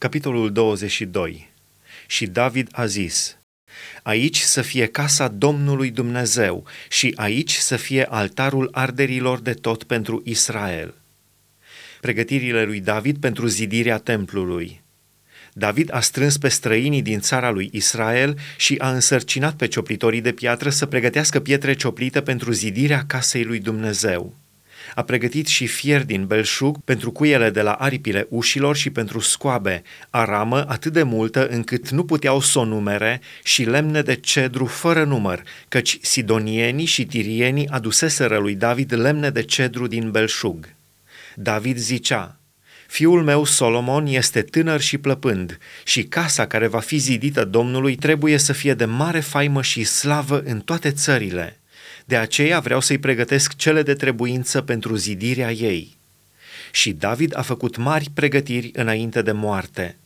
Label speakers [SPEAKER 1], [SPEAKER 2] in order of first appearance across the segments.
[SPEAKER 1] Capitolul 22 Și David a zis, Aici să fie casa Domnului Dumnezeu și aici să fie altarul arderilor de tot pentru Israel. Pregătirile lui David pentru zidirea templului. David a strâns pe străinii din țara lui Israel și a însărcinat pe cioplitorii de piatră să pregătească pietre cioplite pentru zidirea casei lui Dumnezeu a pregătit și fier din belșug pentru cuiele de la aripile ușilor și pentru scoabe, aramă atât de multă încât nu puteau să o numere și lemne de cedru fără număr, căci sidonienii și tirienii aduseseră lui David lemne de cedru din belșug. David zicea, Fiul meu Solomon este tânăr și plăpând și casa care va fi zidită Domnului trebuie să fie de mare faimă și slavă în toate țările. De aceea vreau să-i pregătesc cele de trebuință pentru zidirea ei. Și David a făcut mari pregătiri înainte de moarte.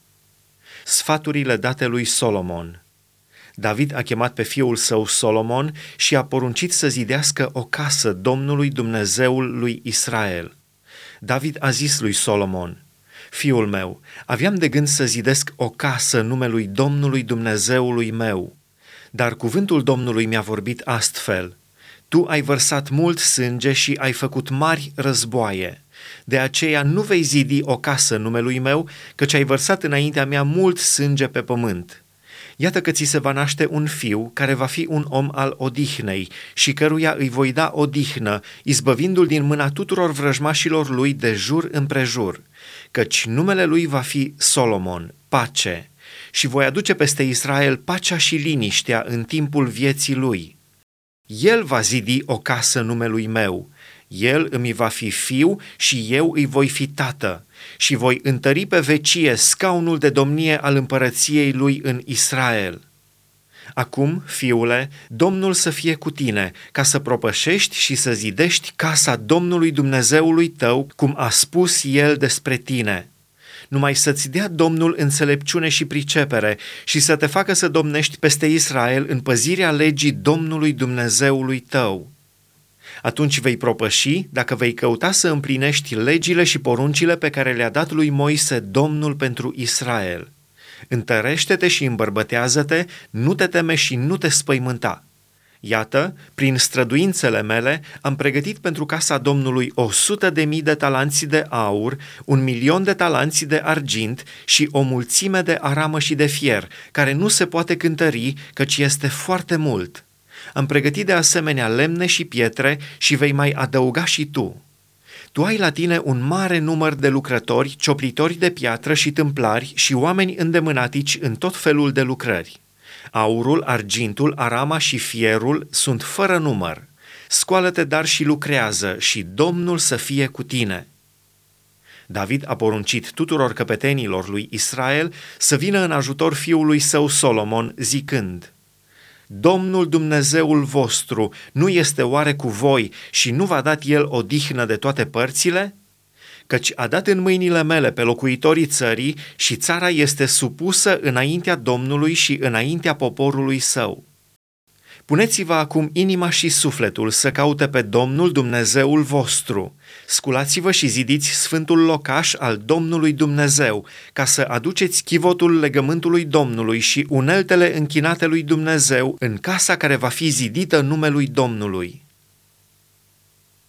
[SPEAKER 1] Sfaturile date lui Solomon. David a chemat pe fiul său Solomon și a poruncit să zidească o casă Domnului Dumnezeul lui Israel. David a zis lui Solomon, Fiul meu, aveam de gând să zidesc o casă numelui Domnului Dumnezeului meu, dar cuvântul Domnului mi-a vorbit astfel – tu ai vărsat mult sânge și ai făcut mari războaie. De aceea nu vei zidi o casă numelui meu, căci ai vărsat înaintea mea mult sânge pe pământ. Iată că ți se va naște un fiu care va fi un om al odihnei și căruia îi voi da odihnă, izbăvindu-l din mâna tuturor vrăjmașilor lui de jur împrejur, căci numele lui va fi Solomon, pace, și voi aduce peste Israel pacea și liniștea în timpul vieții lui el va zidi o casă numelui meu, el îmi va fi fiu și eu îi voi fi tată și voi întări pe vecie scaunul de domnie al împărăției lui în Israel. Acum, fiule, Domnul să fie cu tine, ca să propășești și să zidești casa Domnului Dumnezeului tău, cum a spus El despre tine numai să-ți dea Domnul înțelepciune și pricepere și să te facă să domnești peste Israel în păzirea legii Domnului Dumnezeului tău. Atunci vei propăși dacă vei căuta să împlinești legile și poruncile pe care le-a dat lui Moise Domnul pentru Israel. Întărește-te și îmbărbătează-te, nu te teme și nu te spăimânta Iată, prin străduințele mele, am pregătit pentru casa Domnului o sută de mii de talanți de aur, un milion de talanți de argint și o mulțime de aramă și de fier, care nu se poate cântări, căci este foarte mult. Am pregătit de asemenea lemne și pietre și vei mai adăuga și tu. Tu ai la tine un mare număr de lucrători, cioplitori de piatră și tâmplari și oameni îndemânatici în tot felul de lucrări. Aurul, argintul, arama și fierul sunt fără număr. Scoală-te dar și lucrează și Domnul să fie cu tine. David a poruncit tuturor căpetenilor lui Israel să vină în ajutor fiului său Solomon, zicând, Domnul Dumnezeul vostru nu este oare cu voi și nu va dat el o dihnă de toate părțile? Căci a dat în mâinile mele pe locuitorii țării și țara este supusă înaintea Domnului și înaintea poporului său. Puneți-vă acum inima și sufletul să caute pe Domnul Dumnezeul vostru. Sculați-vă și zidiți sfântul locaș al Domnului Dumnezeu, ca să aduceți chivotul legământului Domnului și uneltele închinate lui Dumnezeu în casa care va fi zidită numelui Domnului.